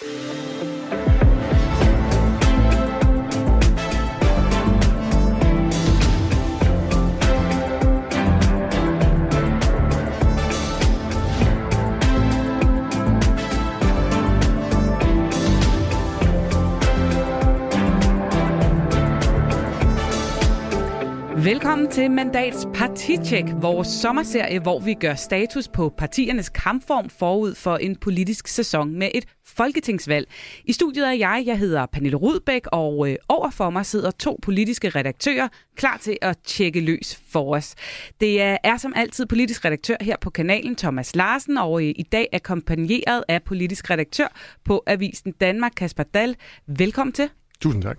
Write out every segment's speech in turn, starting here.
Thank you. Velkommen til Mandats Partitjek, vores sommerserie, hvor vi gør status på partiernes kampform forud for en politisk sæson med et folketingsvalg. I studiet er jeg, jeg hedder Pernille Rudbæk, og øh, over for mig sidder to politiske redaktører klar til at tjekke løs for os. Det er, er som altid politisk redaktør her på kanalen, Thomas Larsen, og øh, i dag er kompagneret af politisk redaktør på Avisen Danmark, Kasper Dahl. Velkommen til. Tusind tak.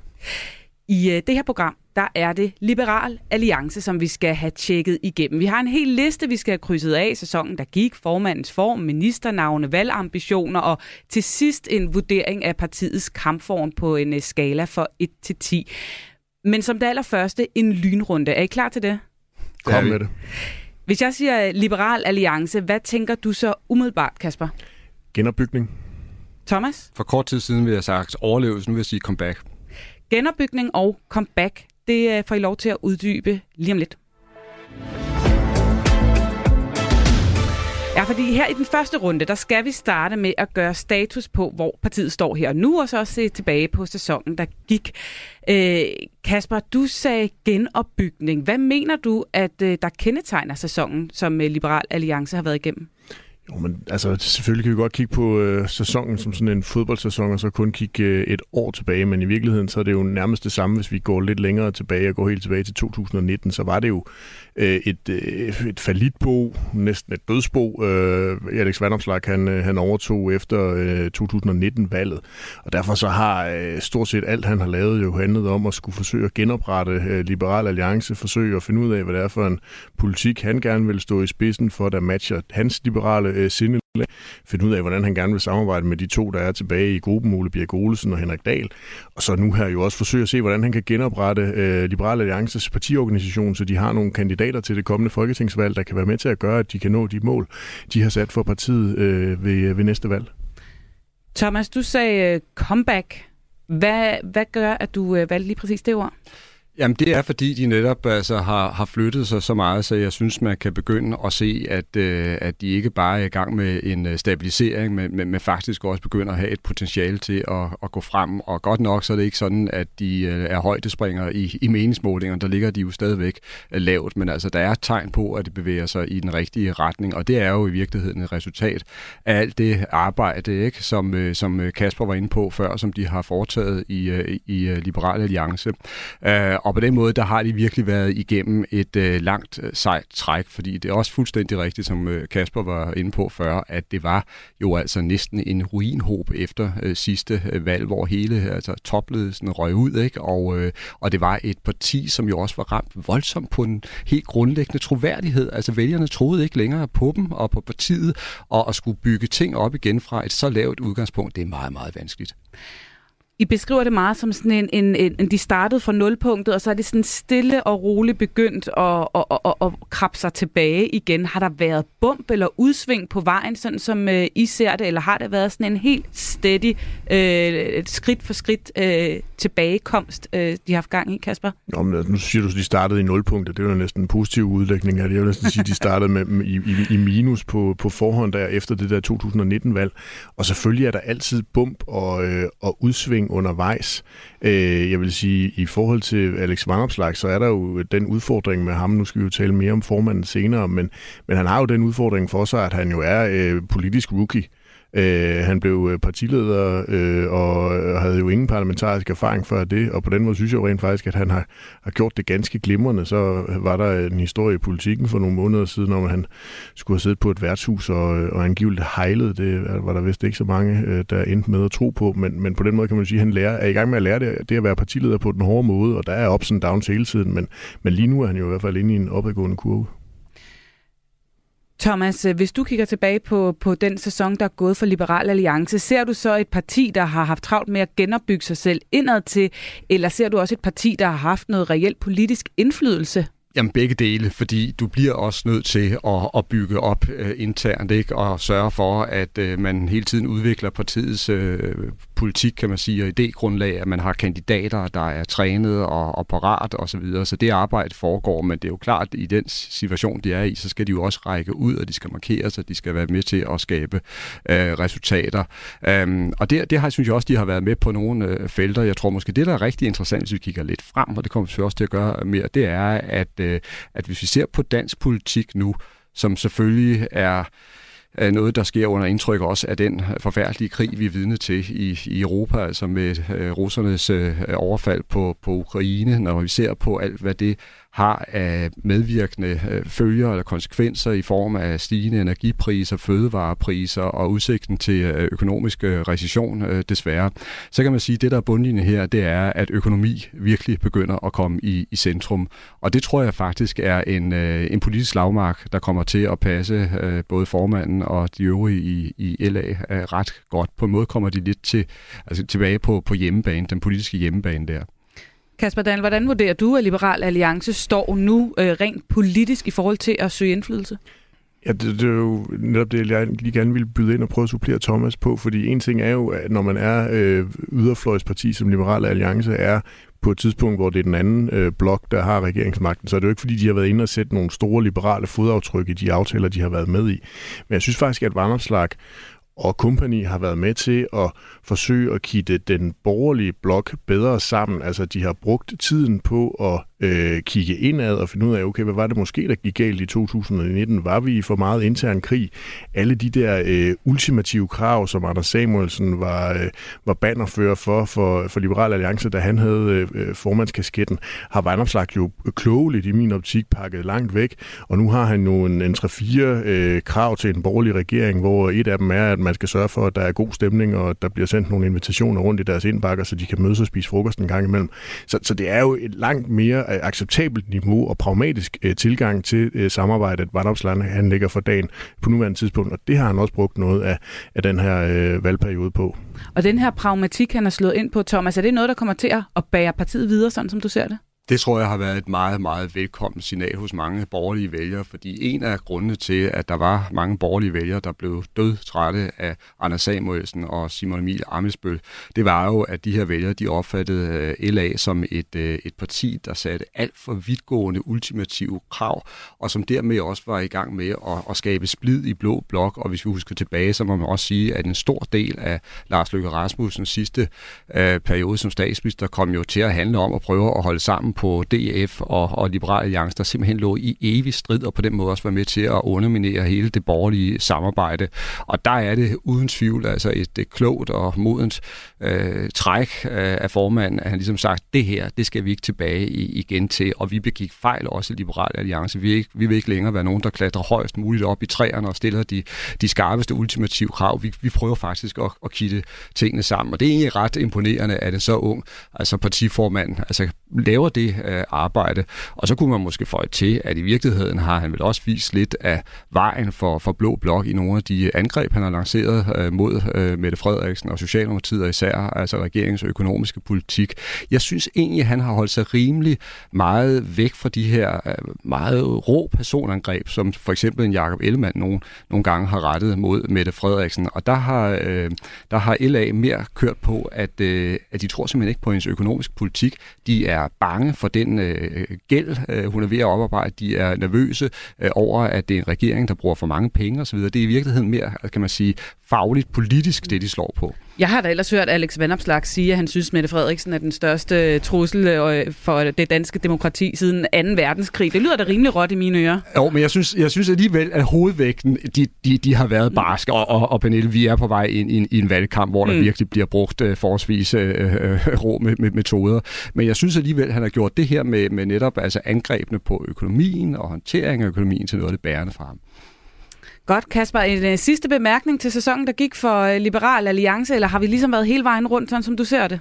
I øh, det her program, der er det Liberal Alliance, som vi skal have tjekket igennem. Vi har en hel liste, vi skal have krydset af sæsonen, der gik, formandens form, ministernavne, valgambitioner og til sidst en vurdering af partiets kampform på en øh, skala fra 1 til 10. Men som det allerførste, en lynrunde. Er I klar til det? Kom med det. Hvis jeg siger Liberal Alliance, hvad tænker du så umiddelbart, Kasper? Genopbygning. Thomas? For kort tid siden vil jeg sagt overlevelse, nu vil jeg sige comeback. Genopbygning og comeback, det øh, får I lov til at uddybe lige om lidt. Ja, fordi her i den første runde, der skal vi starte med at gøre status på, hvor partiet står her nu, og så også se tilbage på sæsonen, der gik. Øh, Kasper, du sagde genopbygning. Hvad mener du, at øh, der kendetegner sæsonen, som øh, Liberal Alliance har været igennem? Jo, men altså, selvfølgelig kan vi godt kigge på øh, sæsonen som sådan en fodboldsæson, og så kun kigge øh, et år tilbage, men i virkeligheden så er det jo nærmest det samme, hvis vi går lidt længere tilbage og går helt tilbage til 2019, så var det jo øh, et, øh, et falitbo, næsten et dødsbo. Øh, Alex Vandomslag, han, øh, han overtog efter øh, 2019-valget, og derfor så har øh, stort set alt, han har lavet, jo handlet om at skulle forsøge at genoprette øh, Liberal Alliance, forsøge at finde ud af, hvad det er for en politik, han gerne vil stå i spidsen for, der matcher hans liberale øh, sindelag, finde ud af, hvordan han gerne vil samarbejde med de to, der er tilbage i gruppen, Ole Birk Olesen og Henrik Dahl. Og så nu her jo også forsøge at se, hvordan han kan genoprette øh, Liberale Alliances partiorganisation, så de har nogle kandidater til det kommende folketingsvalg, der kan være med til at gøre, at de kan nå de mål, de har sat for partiet øh, ved, ved næste valg. Thomas, du sagde øh, comeback. Hvad, hvad gør, at du øh, valgte lige præcis det ord? Jamen det er fordi, de netop altså, har, har flyttet sig så meget, så jeg synes, man kan begynde at se, at, øh, at de ikke bare er i gang med en øh, stabilisering, men, men, men faktisk også begynder at have et potentiale til at, at gå frem. Og godt nok så er det ikke sådan, at de øh, er højdespringere i, i meningsmålingerne. Der ligger de jo stadigvæk øh, lavt, men altså der er tegn på, at det bevæger sig i den rigtige retning, og det er jo i virkeligheden et resultat af alt det arbejde, ikke, som, øh, som øh, Kasper var inde på før, som de har foretaget i, øh, i Liberal Alliance. Øh, og på den måde, der har de virkelig været igennem et øh, langt øh, sejt træk, fordi det er også fuldstændig rigtigt, som øh, Kasper var inde på før, at det var jo altså næsten en ruinhob efter øh, sidste øh, valg, hvor hele altså, topledelsen røg ud, ikke? Og, øh, og det var et parti, som jo også var ramt voldsomt på en helt grundlæggende troværdighed. Altså vælgerne troede ikke længere på dem og på partiet, og at skulle bygge ting op igen fra et så lavt udgangspunkt, det er meget, meget vanskeligt. I beskriver det meget som sådan en, en, en, en de startede fra nulpunktet, og så er det sådan stille og roligt begyndt at, at, at, at, at krabbe sig tilbage igen. Har der været bump eller udsving på vejen, sådan som øh, I ser det, eller har det været sådan en helt steady, øh, skridt for skridt øh, tilbagekomst, øh, de har haft gang i, Kasper? Nå, men altså, nu siger du, at de startede i nulpunktet. Det er jo næsten en positiv udlægning af det. Jeg vil næsten sige, at de startede med, i, i, i minus på, på forhånd der efter det der 2019-valg. Og selvfølgelig er der altid bump og, øh, og udsving undervejs. Øh, jeg vil sige, i forhold til Alex Vanopslag, så er der jo den udfordring med ham, nu skal vi jo tale mere om formanden senere, men, men han har jo den udfordring for sig, at han jo er øh, politisk rookie. Øh, han blev øh, partileder øh, og øh, havde jo ingen parlamentarisk erfaring før det, og på den måde synes jeg jo rent faktisk, at han har, har gjort det ganske glimrende. Så var der en historie i politikken for nogle måneder siden, om han skulle have siddet på et værtshus og, øh, og angiveligt hejlet. Det var der vist ikke så mange, der endte med at tro på, men, men på den måde kan man sige, at han lærer, er i gang med at lære det, det at være partileder på den hårde måde, og der er ups and downs hele tiden, men, men lige nu er han jo i hvert fald inde i en opadgående kurve. Thomas, øh, hvis du kigger tilbage på, på den sæson, der er gået for Liberal Alliance, ser du så et parti, der har haft travlt med at genopbygge sig selv indad til, eller ser du også et parti, der har haft noget reelt politisk indflydelse Jamen begge dele, fordi du bliver også nødt til at, at bygge op øh, internt ikke? og sørge for, at øh, man hele tiden udvikler partiets øh, politik, kan man sige, og idégrundlag, at man har kandidater, der er trænet og, og parat osv. Så, videre. så det arbejde foregår, men det er jo klart, at i den situation, de er i, så skal de jo også række ud, og de skal markere sig, de skal være med til at skabe øh, resultater. Øhm, og det, det har, synes jeg også, de har været med på nogle øh, felter. Jeg tror måske, det, der er rigtig interessant, hvis vi kigger lidt frem, og det kommer vi også til at gøre mere, det er, at, øh, at hvis vi ser på dansk politik nu, som selvfølgelig er Øh, noget, der sker under indtryk også af den forfærdelige krig, vi er vidne til i, i Europa, altså med øh, russernes øh, overfald på, på Ukraine, når vi ser på alt, hvad det har af medvirkende øh, følger eller konsekvenser i form af stigende energipriser, fødevarepriser og udsigten til øh, økonomisk øh, recession øh, desværre, så kan man sige, at det der er bundlinjen her, det er, at økonomi virkelig begynder at komme i, i centrum. Og det tror jeg faktisk er en, øh, en politisk slagmark, der kommer til at passe både formanden og de øvrige i, i LA ret godt. På en måde kommer de lidt til, altså tilbage på, på hjemmebane, den politiske hjemmebane der. Kasper Dahl, hvordan vurderer du, at Liberal Alliance står nu øh, rent politisk i forhold til at søge indflydelse? Ja, det, det er jo netop det, jeg lige gerne vil byde ind og prøve at supplere Thomas på, fordi en ting er jo, at når man er øh, yderfløjsparti, som Liberal Alliance er, på et tidspunkt, hvor det er den anden øh, blok, der har regeringsmagten, så er det jo ikke, fordi de har været inde og sætte nogle store liberale fodaftryk i de aftaler, de har været med i. Men jeg synes faktisk, at Vandopslag og Company har været med til at forsøge at kitte den borgerlige blok bedre sammen. Altså, de har brugt tiden på at øh, kigge indad og finde ud af, okay, hvad var det måske, der gik galt i 2019? Var vi i for meget intern krig? Alle de der øh, ultimative krav, som Anders Samuelsen var, øh, var bannerfører for, for, for Liberal Alliance, da han havde øh, øh formandskasketten, har Vandopslag jo klogeligt i min optik pakket langt væk, og nu har han jo en, en 3-4 øh, krav til en borgerlig regering, hvor et af dem er, at man skal sørge for, at der er god stemning, og der bliver sendt nogle invitationer rundt i deres indbakker, så de kan mødes og spise frokost en gang imellem. Så, så det er jo et langt mere acceptabelt niveau og pragmatisk øh, tilgang til øh, samarbejdet, Vandopsland han ligger for dagen på nuværende tidspunkt, og det har han også brugt noget af, af den her øh, valgperiode på. Og den her pragmatik, han har slået ind på, Thomas, er det noget, der kommer til at bære partiet videre, sådan som du ser det? Det tror jeg har været et meget, meget velkommen signal hos mange borgerlige vælgere, fordi en af grundene til, at der var mange borgerlige vælgere, der blev dødtrætte af Anders Samuelsen og Simon Emil Amesbøl, det var jo, at de her vælgere, de opfattede øh, LA som et, øh, et parti, der satte alt for vidtgående ultimative krav, og som dermed også var i gang med at, at skabe splid i blå blok, og hvis vi husker tilbage, så må man også sige, at en stor del af Lars Løkke Rasmussens sidste øh, periode som statsminister kom jo til at handle om at prøve at holde sammen på DF og, og Liberale Alliance, der simpelthen lå i evig strid, og på den måde også var med til at underminere hele det borgerlige samarbejde. Og der er det uden tvivl altså et, et klogt og modent øh, træk øh, af formanden, at han ligesom sagt, det her, det skal vi ikke tilbage i, igen til, og vi begik fejl også i Liberale Alliance. Vi, ikke, vi vil ikke længere være nogen, der klatrer højst muligt op i træerne og stiller de, de skarpeste ultimative krav. Vi, vi prøver faktisk at, at kitte tingene sammen, og det er egentlig ret imponerende, at en så ung altså partiformand altså, laver det øh, arbejde. Og så kunne man måske få til, at i virkeligheden har han vel også vist lidt af vejen for, for Blå Blok i nogle af de angreb, han har lanceret øh, mod øh, Mette Frederiksen og Socialdemokratiet, og især altså regeringens økonomiske politik. Jeg synes egentlig, at han har holdt sig rimelig meget væk fra de her øh, meget rå personangreb, som for eksempel en Jakob Ellemann nogle, nogle gange har rettet mod Mette Frederiksen. Og der har, øh, der har LA mere kørt på, at, øh, at de tror simpelthen ikke på hendes økonomisk politik. De er bange for den øh, gæld, øh, hun er ved at oparbejde. De er nervøse øh, over, at det er en regering, der bruger for mange penge osv. Det er i virkeligheden mere, kan man sige, fagligt politisk, det de slår på. Jeg har da ellers hørt Alex Vandopslag sige, at han synes, at Mette Frederiksen er den største øh, trussel øh, for det danske demokrati siden 2. verdenskrig. Det lyder da rimelig råt i mine ører. Jo, men jeg synes, jeg synes alligevel, at hovedvægten, de, de, de har været barske. Og, og, og Pernille, vi er på vej ind i en, i en valgkamp, hvor der mm. virkelig bliver brugt uh, forholdsvis uh, rå med, med, metoder. Men jeg synes alligevel, at han har gjort det her med, med netop altså angrebene på økonomien og håndtering af økonomien til noget af det bærende for ham. Godt, Kasper. En uh, sidste bemærkning til sæsonen, der gik for uh, Liberal Alliance, eller har vi ligesom været hele vejen rundt, sådan som du ser det?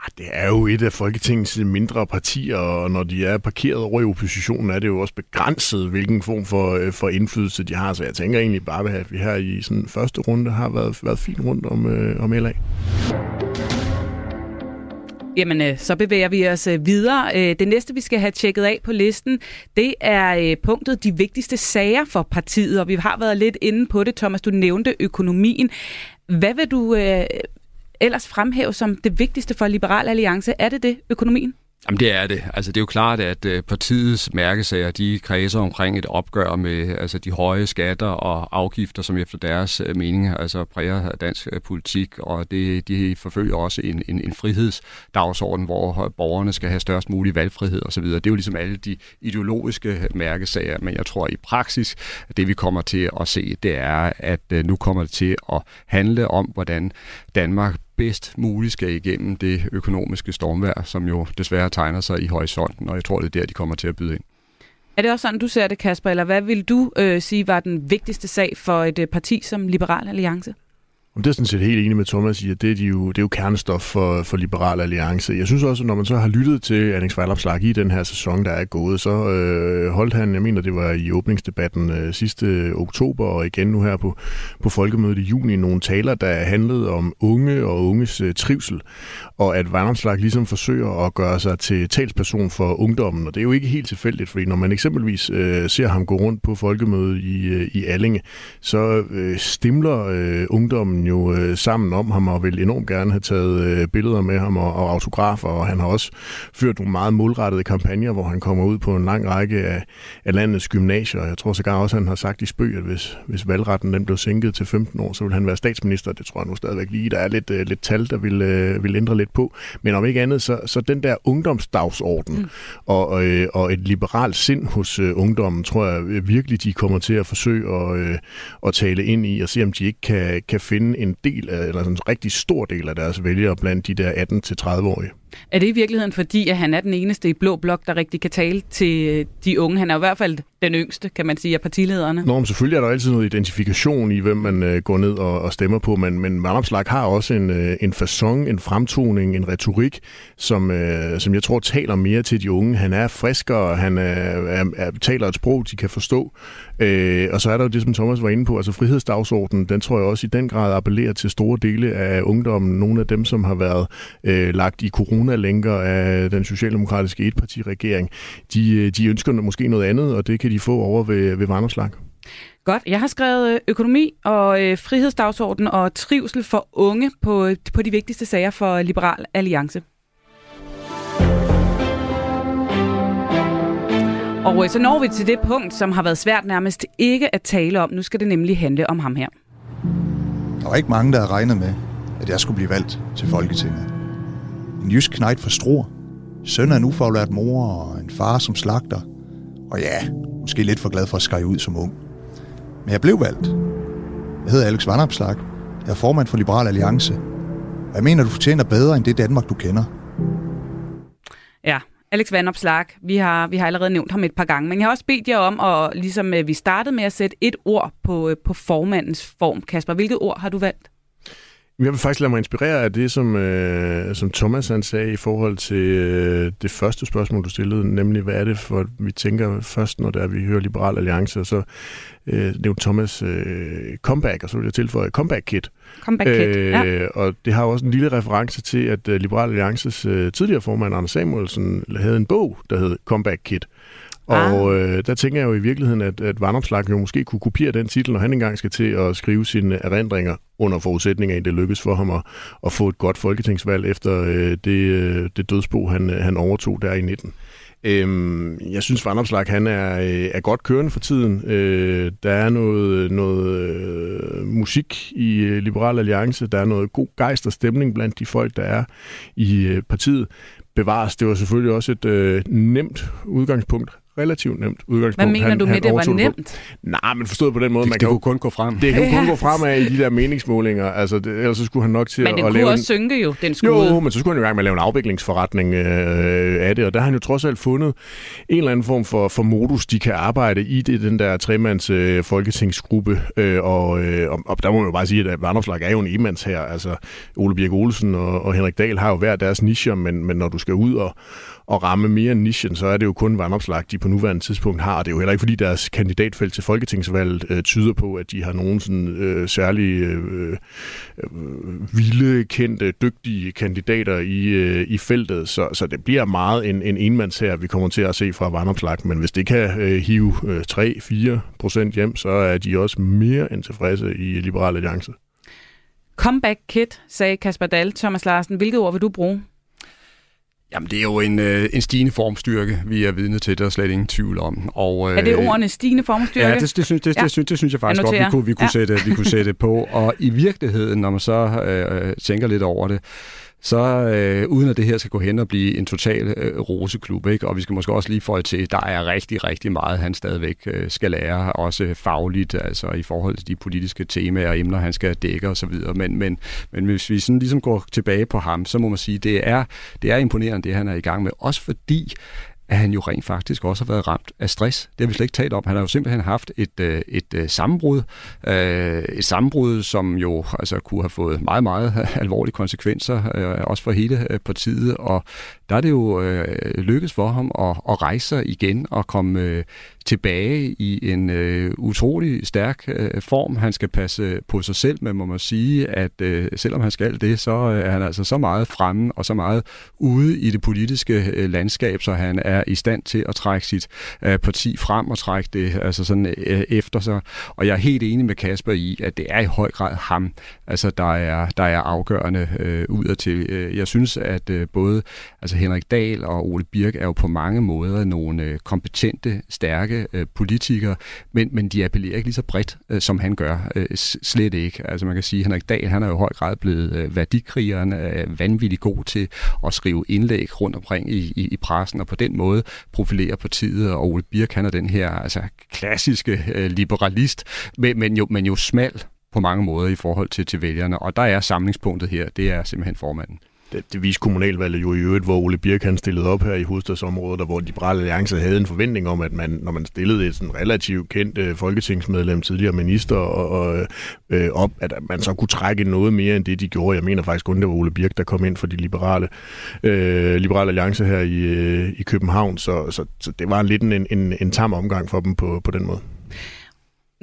Ah, det er jo et af Folketingets mindre partier, og når de er parkeret over i oppositionen, er det jo også begrænset, hvilken form for, øh, for indflydelse de har. Så jeg tænker egentlig bare, at vi her i sådan første runde har været, været fint rundt om, øh, om LA. Jamen, øh, så bevæger vi os øh, videre. Øh, det næste, vi skal have tjekket af på listen, det er punktet de vigtigste sager for partiet, og vi har været lidt inde på det. Thomas, du nævnte økonomien. Hvad vil du ellers fremhæve som det vigtigste for Liberal Alliance? Er det det, økonomien? Jamen det er det. Altså det er jo klart, at øh, partiets mærkesager, de kredser omkring et opgør med altså, de høje skatter og afgifter, som efter deres øh, mening altså, præger dansk øh, politik, og det, de forfølger også en, en, en frihedsdagsorden, hvor borgerne skal have størst mulig valgfrihed osv. Det er jo ligesom alle de ideologiske mærkesager, men jeg tror i praksis, at det vi kommer til at se, det er, at nu kommer det til at handle om, hvordan Danmark bedst muligt skal igennem det økonomiske stormvær, som jo desværre tegner sig i horisonten, og jeg tror, det er der, de kommer til at byde ind. Er det også sådan, du ser det, Kasper, eller hvad vil du øh, sige var den vigtigste sag for et øh, parti som Liberal Alliance? Det er sådan set helt enig med Thomas i, at det er, de jo, det er jo kernestof for, for Liberal Alliance. Jeg synes også, at når man så har lyttet til Alex Valopslag i den her sæson, der er gået, så øh, holdt han, jeg mener, det var i åbningsdebatten øh, sidste oktober, og igen nu her på, på Folkemødet i juni, nogle taler, der handlede om unge og unges øh, trivsel, og at Valopslag ligesom forsøger at gøre sig til talsperson for ungdommen, og det er jo ikke helt tilfældigt, fordi når man eksempelvis øh, ser ham gå rundt på Folkemødet i, øh, i Allinge, så øh, stimler øh, ungdommen jo øh, sammen om ham og vil enormt gerne have taget øh, billeder med ham og, og autografer, og han har også ført nogle meget målrettede kampagner, hvor han kommer ud på en lang række af, af landets gymnasier. Jeg tror sågar også, at han har sagt i spøg, at hvis, hvis valgretten den blev sænket til 15 år, så vil han være statsminister. Det tror jeg nu stadigvæk lige. Der er lidt, øh, lidt tal, der vil, øh, vil ændre lidt på. Men om ikke andet, så, så den der ungdomsdagsorden mm. og, øh, og et liberalt sind hos øh, ungdommen, tror jeg virkelig, de kommer til at forsøge at, øh, at tale ind i og se, om de ikke kan, kan finde en del af, eller en rigtig stor del af deres vælgere blandt de der 18-30-årige. Er det i virkeligheden fordi, at han er den eneste i Blå Blok, der rigtig kan tale til øh, de unge? Han er i hvert fald den yngste, kan man sige, af partilederne. Nå, men selvfølgelig er der altid noget identifikation i, hvem man øh, går ned og, og stemmer på, men, men Vanopslag har også en, øh, en façon, en fremtoning, en retorik, som, øh, som jeg tror taler mere til de unge. Han er friskere, han er, er, er, taler et sprog, de kan forstå. Øh, og så er der jo det, som Thomas var inde på, altså frihedsdagsordenen, den tror jeg også i den grad appellerer til store dele af ungdommen. Nogle af dem, som har været øh, lagt i corona-lænker af den socialdemokratiske etpartiregering, de, øh, de ønsker måske noget andet, og det kan de få over ved, ved Vanderslag. Godt. Jeg har skrevet øh, økonomi og øh, frihedsdagsorden og trivsel for unge på, på de vigtigste sager for Liberal Alliance. Og øh, så når vi til det punkt, som har været svært nærmest ikke at tale om. Nu skal det nemlig handle om ham her. Der var ikke mange, der havde regnet med, at jeg skulle blive valgt til Folketinget. En jysk knejt fra Struer, søn af en ufaglært mor og en far som slagter. Og ja, måske lidt for glad for at skrive ud som ung. Men jeg blev valgt. Jeg hedder Alex Vandopslag. Jeg er formand for Liberal Alliance. Og jeg mener, du fortjener bedre end det Danmark, du kender. Ja, Alex Vandopslag, vi har, vi har allerede nævnt ham et par gange, men jeg har også bedt jer om, at ligesom øh, vi startede med at sætte et ord på, øh, på formandens form. Kasper, hvilket ord har du valgt? Jeg vil faktisk lade mig inspirere af det, som, øh, som Thomas han sagde i forhold til øh, det første spørgsmål, du stillede, nemlig hvad er det for, vi tænker først, når det er, vi hører Liberal Alliance, og så øh, nævnte Thomas øh, comeback, og så vil jeg tilføje comeback kit. Comeback kit, øh, ja. Og det har også en lille reference til, at øh, Liberal Alliances øh, tidligere formand, Anders Samuelsen, havde en bog, der hed Comeback Kit. Og ah. øh, der tænker jeg jo i virkeligheden, at, at Vandopslag jo måske kunne kopiere den titel, når han engang skal til at skrive sine erindringer under forudsætning af, at det lykkes for ham at, at få et godt folketingsvalg efter øh, det, øh, det dødsbo, han, han overtog der i 19. Øhm, jeg synes, Vandopslag han er, øh, er godt kørende for tiden. Øh, der er noget, noget øh, musik i øh, Liberal Alliance. Der er noget god gejst og stemning blandt de folk, der er i øh, partiet. Bevares, det var selvfølgelig også et øh, nemt udgangspunkt relativt nemt udgangspunkt. Hvad mener han, du med, det var nemt? Nej, men forstået på den måde, det, man kan jo kun gå frem. Det kan jo kun gå frem af i de der meningsmålinger. Altså, det, ellers så skulle han nok til men at, at lave... Men kunne også synke jo, den skulle. Jo, men så skulle han jo i gang med at lave en afviklingsforretning øh, af det, og der har han jo trods alt fundet en eller anden form for, for modus, de kan arbejde i det, den der tremands øh, folketingsgruppe, øh, og, øh, og, og der må man jo bare sige, at Vanderslag er jo en emands her. Altså, Ole Birk Olsen og, og Henrik Dahl har jo hver deres nicher, men, men når du skal ud og at ramme mere nichen, så er det jo kun vandopslag, de på nuværende tidspunkt har. Det er jo heller ikke, fordi deres kandidatfelt til folketingsvalget øh, tyder på, at de har nogen sådan, øh, særlig øh, øh, vilde, kendte, dygtige kandidater i, øh, i feltet, så, så det bliver meget en, en enmands her, vi kommer til at se fra Vandopslag, men hvis det kan øh, hive øh, 3-4 procent hjem, så er de også mere end tilfredse i Liberale Alliance. Comeback kid, sagde Kasper Dahl. Thomas Larsen, hvilket ord vil du bruge? Jamen, det er jo en, øh, en stigende formstyrke, vi er vidne til, der er slet ingen tvivl om. Og, øh, er det ordene stigende formstyrke? Ja, det, det, synes, det, ja. det, synes, det synes jeg faktisk jeg godt, vi kunne, vi kunne, ja. sætte, vi kunne sætte på. Og i virkeligheden, når man så øh, tænker lidt over det, så øh, uden at det her skal gå hen og blive en total øh, roseklub, ikke? og vi skal måske også lige få til, der er rigtig, rigtig meget, han stadigvæk øh, skal lære, også fagligt, altså i forhold til de politiske temaer og emner, han skal dække osv., men, men, men hvis vi sådan ligesom går tilbage på ham, så må man sige, det er, det er imponerende, det han er i gang med, også fordi, at han jo rent faktisk også har været ramt af stress. Det har vi slet ikke talt om. Han har jo simpelthen haft et, øh, et, øh, sammenbrud. Øh, et sammenbrud, som jo altså, kunne have fået meget, meget alvorlige konsekvenser, øh, også for hele øh, partiet. Og der er det jo øh, lykkedes for ham at, at rejse sig igen og komme tilbage i en øh, utrolig stærk øh, form. Han skal passe på sig selv, men må man sige, at øh, selvom han skal det, så øh, er han altså så meget fremme og så meget ude i det politiske øh, landskab, så han er i stand til at trække sit øh, parti frem og trække det altså sådan øh, efter sig. Og jeg er helt enig med Kasper i, at det er i høj grad ham, altså der er, der er afgørende øh, udadtil. Øh, jeg synes, at øh, både altså Henrik Dahl og Ole Birk er jo på mange måder nogle øh, kompetente, stærke stærke øh, politikere, men, men de appellerer ikke lige så bredt, øh, som han gør. Øh, slet ikke. Altså man kan sige, at Henrik Dahl, han er jo i høj grad blevet øh, værdikrigeren, øh, vanvittigt god til at skrive indlæg rundt omkring i, i, i pressen, og på den måde profilere partiet, og Ole Birk, han er den her altså, klassiske øh, liberalist, men, men, jo, men jo smal på mange måder i forhold til, til vælgerne, og der er samlingspunktet her, det er simpelthen formanden det, det viste kommunalvalget jo i øvrigt, hvor Ole Birk han stillede op her i hovedstadsområdet, og hvor Liberale Alliance havde en forventning om, at man, når man stillede et sådan relativt kendt øh, folketingsmedlem, tidligere minister, og, og øh, op, at man så kunne trække noget mere end det, de gjorde. Jeg mener faktisk kun, det var Ole Birk, der kom ind for de liberale, øh, liberale alliance her i, øh, i København, så, så, så det var lidt en, en, en tam omgang for dem på, på den måde.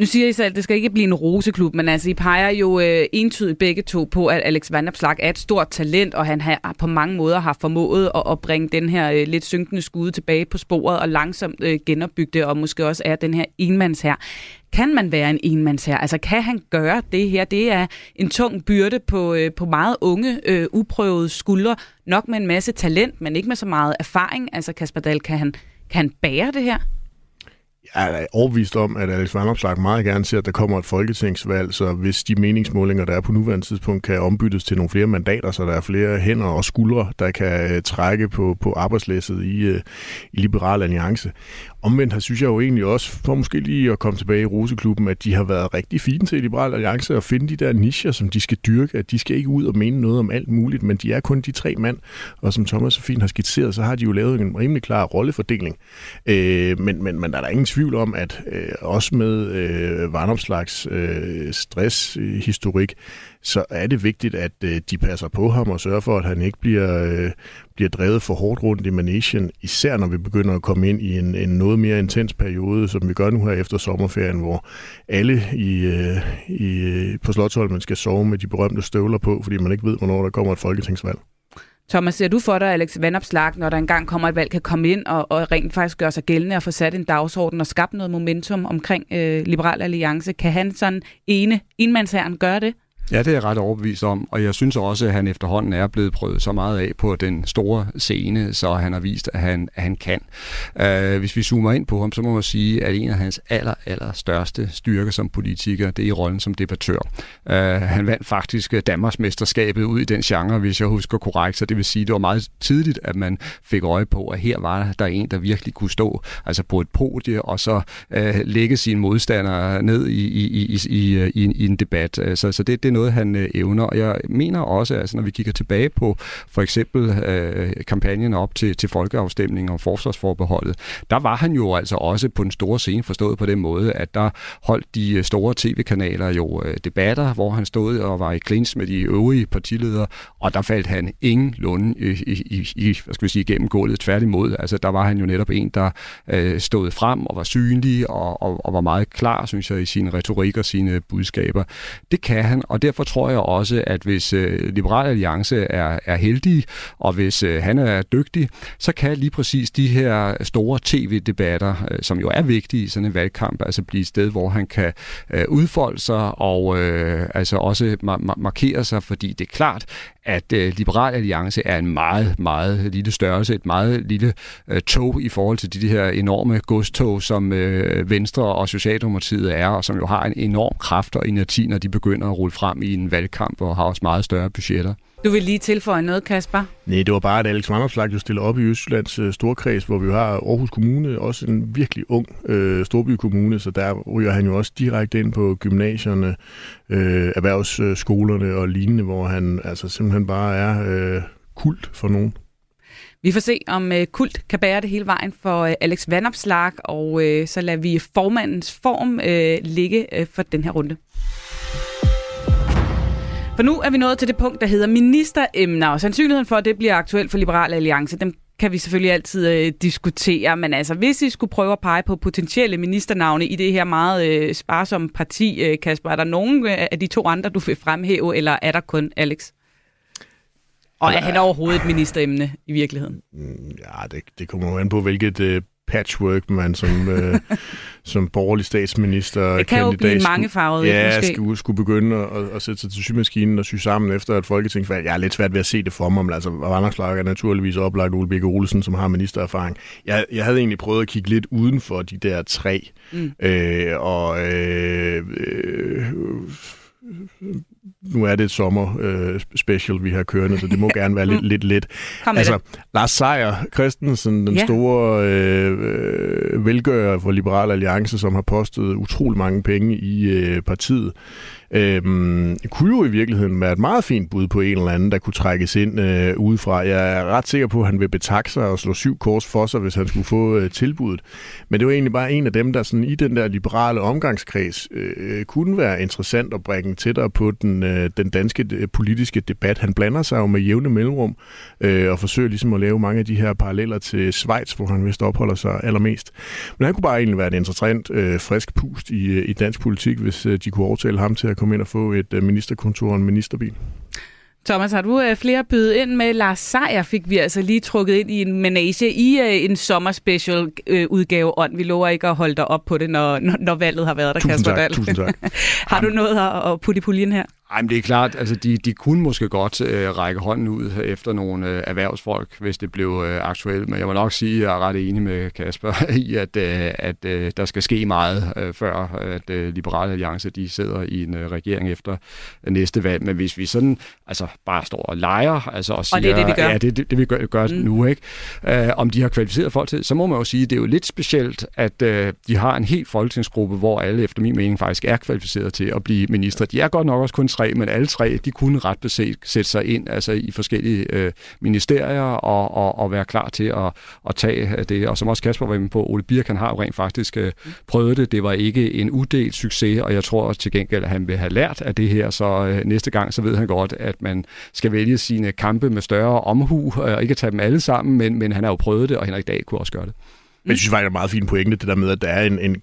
Nu siger I selv, at det skal ikke blive en roseklub, men altså I peger jo øh, entydigt begge to på, at Alex Vandopslag er et stort talent, og han har på mange måder har formået at, at bringe den her øh, lidt synkende skude tilbage på sporet og langsomt øh, genopbygge det, og måske også er den her enmands her. Kan man være en enmands her? Altså kan han gøre det her? Det er en tung byrde på, øh, på meget unge, øh, uprøvede skuldre, nok med en masse talent, men ikke med så meget erfaring. Altså Kasper Dahl, kan han, kan han bære det her? Er overbevist om, at Alex Vandopslag meget gerne ser, at der kommer et folketingsvalg, så hvis de meningsmålinger, der er på nuværende tidspunkt, kan ombyttes til nogle flere mandater, så der er flere hænder og skuldre, der kan øh, trække på, på arbejdslæsset i, øh, i Liberal Alliance. Omvendt her synes jeg jo egentlig også, for måske lige at komme tilbage i Roseklubben, at de har været rigtig fine til Liberal Alliance at finde de der nischer, som de skal dyrke, at de skal ikke ud og mene noget om alt muligt, men de er kun de tre mand, og som Thomas så fint har skitseret, så har de jo lavet en rimelig klar rollefordeling. Øh, men, men, men der er der ingen tvivl om, at øh, også med øh, Varnomslags øh, stresshistorik, så er det vigtigt, at øh, de passer på ham og sørger for, at han ikke bliver, øh, bliver drevet for hårdt rundt i managen, især når vi begynder at komme ind i en, en noget mere intens periode, som vi gør nu her efter sommerferien, hvor alle i, øh, i, på Slottholmen skal sove med de berømte støvler på, fordi man ikke ved, hvornår der kommer et folketingsvalg. Thomas, ser du for dig, Alex Vandopslag, når der engang kommer et valg, kan komme ind og, og rent faktisk gøre sig gældende og få sat en dagsorden og skabe noget momentum omkring øh, Liberal Alliance? Kan han sådan ene enmandsherren gøre det? Ja, det er jeg ret overbevist om, og jeg synes også, at han efterhånden er blevet prøvet så meget af på den store scene, så han har vist, at han, at han kan. Uh, hvis vi zoomer ind på ham, så må man sige, at en af hans aller, aller største styrker som politiker, det er i rollen som debattør. Uh, han vandt faktisk Danmarks mesterskabet ud i den genre, hvis jeg husker korrekt, så det vil sige, at det var meget tidligt, at man fik øje på, at her var der en, der virkelig kunne stå altså på et podie, og så uh, lægge sine modstandere ned i, i, i, i, i, i en debat. Uh, så, så det, det er noget, han øh, evner. Og jeg mener også, altså, når vi kigger tilbage på for eksempel øh, kampagnen op til, til folkeafstemningen om forsvarsforbeholdet, der var han jo altså også på den store scene forstået på den måde, at der holdt de øh, store tv-kanaler jo øh, debatter, hvor han stod og var i klins med de øvrige partiledere, og der faldt han ingen lunde i, i, i, hvad skal vi sige, gennem gulvet. Tværtimod, altså der var han jo netop en, der øh, stod frem og var synlig og, og, og var meget klar, synes jeg, i sin retorik og sine budskaber. Det kan han, og og derfor tror jeg også, at hvis øh, Liberal Alliance er, er heldig, og hvis øh, han er dygtig, så kan lige præcis de her store tv-debatter, øh, som jo er vigtige i sådan en valgkamp, altså blive et sted, hvor han kan øh, udfolde sig og øh, altså også ma- markere sig, fordi det er klart, at øh, Liberal Alliance er en meget, meget lille størrelse, et meget lille øh, tog i forhold til de, de her enorme godstog, som øh, Venstre og Socialdemokratiet er, og som jo har en enorm kraft og energi, når de begynder at rulle frem i en valgkamp og har også meget større budgetter. Du vil lige tilføje noget, Kasper? Nej, det var bare, at Alex Vanderslag jo stiller op i Østjyllands øh, storkreds, hvor vi har Aarhus Kommune, også en virkelig ung øh, storbykommune, så der ryger han jo også direkte ind på gymnasierne, øh, erhvervsskolerne og lignende, hvor han altså simpelthen bare er øh, kult for nogen. Vi får se, om øh, kult kan bære det hele vejen for øh, Alex Vanopslag, og øh, så lader vi formandens form øh, ligge øh, for den her runde. For nu er vi nået til det punkt, der hedder ministeremner, og sandsynligheden for, at det bliver aktuelt for Liberal Alliance, dem kan vi selvfølgelig altid øh, diskutere, men altså hvis I skulle prøve at pege på potentielle ministernavne i det her meget øh, sparsomme parti, øh, Kasper, er der nogen øh, af de to andre, du vil fremhæve, eller er der kun Alex? Og er han overhovedet et ministeremne i virkeligheden? Mm, ja, det, det kommer jo an på, hvilket øh, patchwork, man som, øh, som borgerlig statsminister Det kan jo blive mange farvet. Ja, måske. Skulle, skulle begynde at, at sætte sig til symaskinen og sy sammen efter et folketingsvalg. Jeg er lidt svært ved at se det for mig, men altså, Vanderslag er naturligvis oplagt Ole Birke Olsen, som har ministererfaring. Jeg, jeg havde egentlig prøvet at kigge lidt uden for de der tre, mm. øh, og øh, øh, nu er det et sommer øh, special, vi har kørende, så det må gerne være lidt, lidt let. Altså, det. Lars Seier Christensen, den ja. store øh, øh, velgører for Liberal Alliance, som har postet utrolig mange penge i øh, partiet, Øhm, kunne jo i virkeligheden være et meget fint bud på en eller anden, der kunne trækkes ind øh, udefra. Jeg er ret sikker på, at han vil betakke sig og slå syv kors for sig, hvis han skulle få øh, tilbuddet. Men det var egentlig bare en af dem, der sådan i den der liberale omgangskreds øh, kunne være interessant at bringe tættere på den, øh, den danske øh, politiske debat. Han blander sig jo med jævne mellemrum øh, og forsøger ligesom at lave mange af de her paralleller til Schweiz, hvor han vist opholder sig allermest. Men han kunne bare egentlig være et interessant, øh, frisk pust i, øh, i dansk politik, hvis øh, de kunne overtale ham til at komme ind og få et øh, ministerkontor og en ministerbil. Thomas, har du øh, flere byde ind med? Lars Seier fik vi altså lige trukket ind i en menage i øh, en sommerspecial øh, udgave ånd. Vi lover ikke at holde dig op på det, når, når, når valget har været der, tusind Kasper tak, Dahl. Tusind tak. har du noget at, at putte i puljen her? Ej, men det er klart, altså de, de kunne måske godt øh, række hånden ud efter nogle øh, erhvervsfolk, hvis det blev øh, aktuelt. Men jeg må nok sige, at jeg er ret enig med Kasper i, at, øh, at øh, der skal ske meget, øh, før at øh, Liberale Alliance de sidder i en øh, regering efter øh, næste valg. Men hvis vi sådan altså, bare står og leger altså, og siger, og det er det, vi gør. Ja, det, det, det vi gør, gør mm. nu, ikke? Øh, om de har kvalificeret folk til, så må man jo sige, at det er jo lidt specielt, at øh, de har en helt folketingsgruppe, hvor alle efter min mening faktisk er kvalificeret til at blive minister. De er godt nok også kun tre, men alle tre, de kunne ret beset sætte sig ind altså i forskellige øh, ministerier og, og, og være klar til at, at tage øh, det. Og som også Kasper var inde på, Ole Birk, han har jo rent faktisk øh, prøvet det. Det var ikke en uddelt succes, og jeg tror også til gengæld, at han vil have lært af det her, så øh, næste gang, så ved han godt, at man skal vælge sine kampe med større omhu, øh, og øh, ikke tage dem alle sammen, men, men han har jo prøvet det, og Henrik Dag kunne også gøre det. Men jeg synes faktisk, det er meget fint pointe, det der med, at der er en, en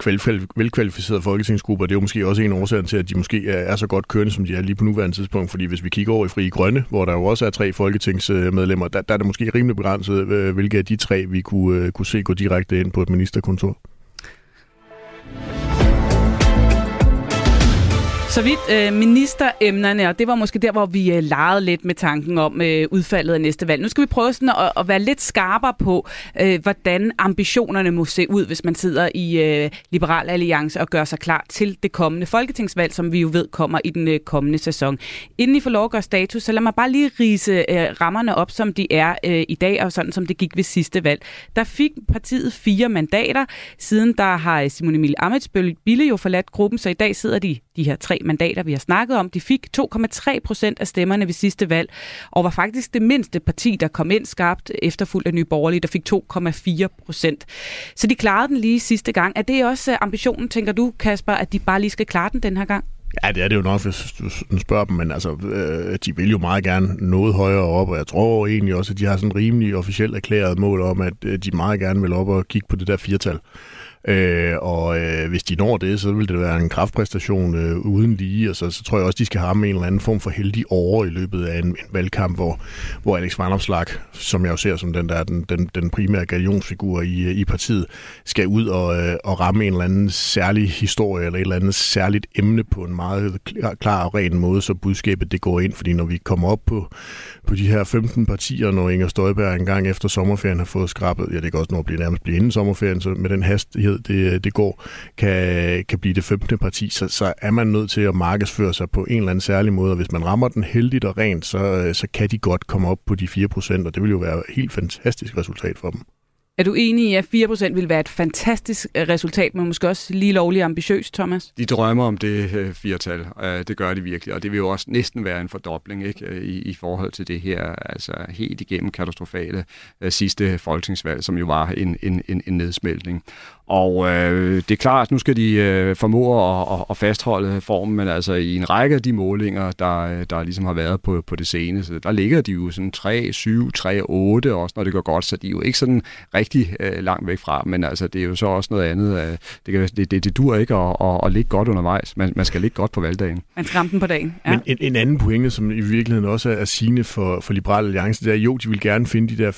velkvalificeret folketingsgruppe, og det er jo måske også en årsag til, at de måske er, er så godt kørende, som de er lige på nuværende tidspunkt. Fordi hvis vi kigger over i Fri Grønne, hvor der jo også er tre folketingsmedlemmer, der, der er det måske rimelig begrænset, øh, hvilke af de tre vi kunne, øh, kunne se gå direkte ind på et ministerkontor. Så vidt øh, ministeremnerne, og det var måske der, hvor vi øh, legede lidt med tanken om øh, udfaldet af næste valg. Nu skal vi prøve sådan at, at være lidt skarpere på, øh, hvordan ambitionerne må se ud, hvis man sidder i øh, Liberal Alliance og gør sig klar til det kommende folketingsvalg, som vi jo ved kommer i den øh, kommende sæson. Inden I får lov at gøre status, så lad mig bare lige rise øh, rammerne op, som de er øh, i dag, og sådan som det gik ved sidste valg. Der fik partiet fire mandater. Siden der har Simon Emil Amitsbøl Bille jo forladt gruppen, så i dag sidder de de her tre mandater, vi har snakket om. De fik 2,3 procent af stemmerne ved sidste valg, og var faktisk det mindste parti, der kom ind skarpt efterfulgt af Nye Borgerlige, der fik 2,4 procent. Så de klarede den lige sidste gang. Er det også øh, ambitionen, tænker du, Kasper, at de bare lige skal klare den den her gang? Ja, det er det jo nok, hvis du spørger dem, men altså, øh, de vil jo meget gerne noget højere op, og jeg tror egentlig også, at de har sådan en rimelig officielt erklæret mål om, at øh, de meget gerne vil op og kigge på det der firtal. Øh, og øh, hvis de når det, så vil det være en kraftpræstation øh, uden lige, og så, så tror jeg også, de skal have med en eller anden form for heldig over i løbet af en, en valgkamp, hvor, hvor Alex Vanopslag, som jeg jo ser som den der den, den, den primære galionsfigur i, i partiet, skal ud og, øh, og ramme en eller anden særlig historie eller et eller andet særligt emne på en meget klar og ren måde, så budskabet det går ind, fordi når vi kommer op på, på de her 15 partier, når Inger Støjberg engang efter sommerferien har fået skrabet, ja det kan også nå at blive nærmest blive inden sommerferien, så med den hastighed det, det går, kan, kan blive det 15. parti, så, så er man nødt til at markedsføre sig på en eller anden særlig måde, og hvis man rammer den heldigt og rent, så, så kan de godt komme op på de 4% og det vil jo være et helt fantastisk resultat for dem. Er du enig i, at 4% vil være et fantastisk øh, resultat, men måske også lige lovligt ambitiøst, Thomas? De drømmer om det øh, firetal. Øh, det gør de virkelig, og det vil jo også næsten være en fordobling ikke, i, i forhold til det her altså helt igennem katastrofale sidste folketingsvalg, som jo var en, en, en, en nedsmeltning. Og øh, det er klart, nu skal de øh, formå at, at fastholde formen, men altså i en række af de målinger, der, der ligesom har været på, på det seneste, der ligger de jo sådan 3, 7, 3, 8 også, når det går godt, så de er jo ikke sådan rigtig øh, langt væk fra, men altså det er jo så også noget andet. Øh, det, kan, det, det, det dur ikke at, at, at ligge godt undervejs. Man, man skal ligge godt på valgdagen. Man skal ramme den på dagen. Ja. Men en, en anden pointe, som i virkeligheden også er sigende for, for Liberale Alliance, det er, jo, de vil gerne finde de der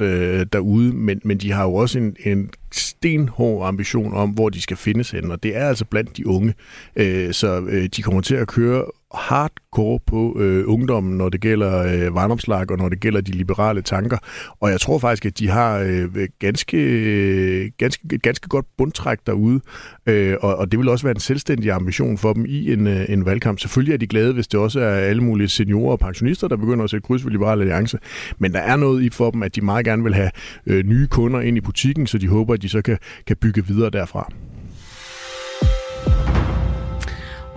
4% øh, derude, men, men de har jo også en, en stenhård ambition om, hvor de skal findes hen, og det er altså blandt de unge. Øh, så øh, de kommer til at køre hardcore på øh, ungdommen, når det gælder øh, Varnomslag og når det gælder de liberale tanker. Og jeg tror faktisk, at de har øh, ganske, ganske, ganske godt bundtræk derude, øh, og, og det vil også være en selvstændig ambition for dem i en, øh, en valgkamp. Selvfølgelig er de glade, hvis det også er alle mulige seniorer og pensionister, der begynder at sætte kryds ved Liberale Alliance, men der er noget i for dem, at de meget gerne vil have øh, nye kunder ind i butikken, så de håber, at de så kan, kan bygge videre derfra.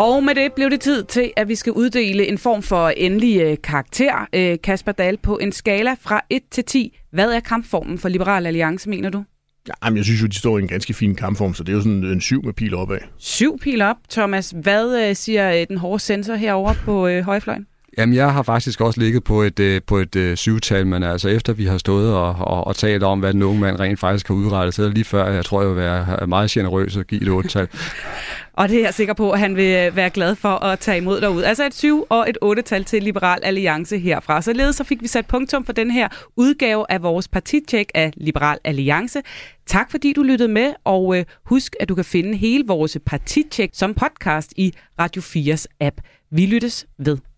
Og med det blev det tid til, at vi skal uddele en form for endelig øh, karakter. Øh, Kasper Dahl, på en skala fra 1 til 10. Hvad er kampformen for Liberal Alliance, mener du? Ja, men jeg synes jo, de står i en ganske fin kampform, så det er jo sådan en syv med pil opad. Syv pil op, Thomas. Hvad øh, siger den hårde sensor herover på øh, højfløjen? Jamen, jeg har faktisk også ligget på et, øh, på et øh, syvtal, men altså efter vi har stået og, og, og talt om, hvad den unge mand rent faktisk har udrettet, så er det lige før, jeg tror, jeg vil være øh, meget generøs og give et otte-tal. og det er jeg sikker på, at han vil øh, være glad for at tage imod derude. Altså et 7 og et 8-tal til Liberal Alliance herfra. Således så fik vi sat punktum for den her udgave af vores partitjek af Liberal Alliance. Tak fordi du lyttede med, og øh, husk, at du kan finde hele vores partitjek som podcast i Radio 4's app. Vi lyttes ved.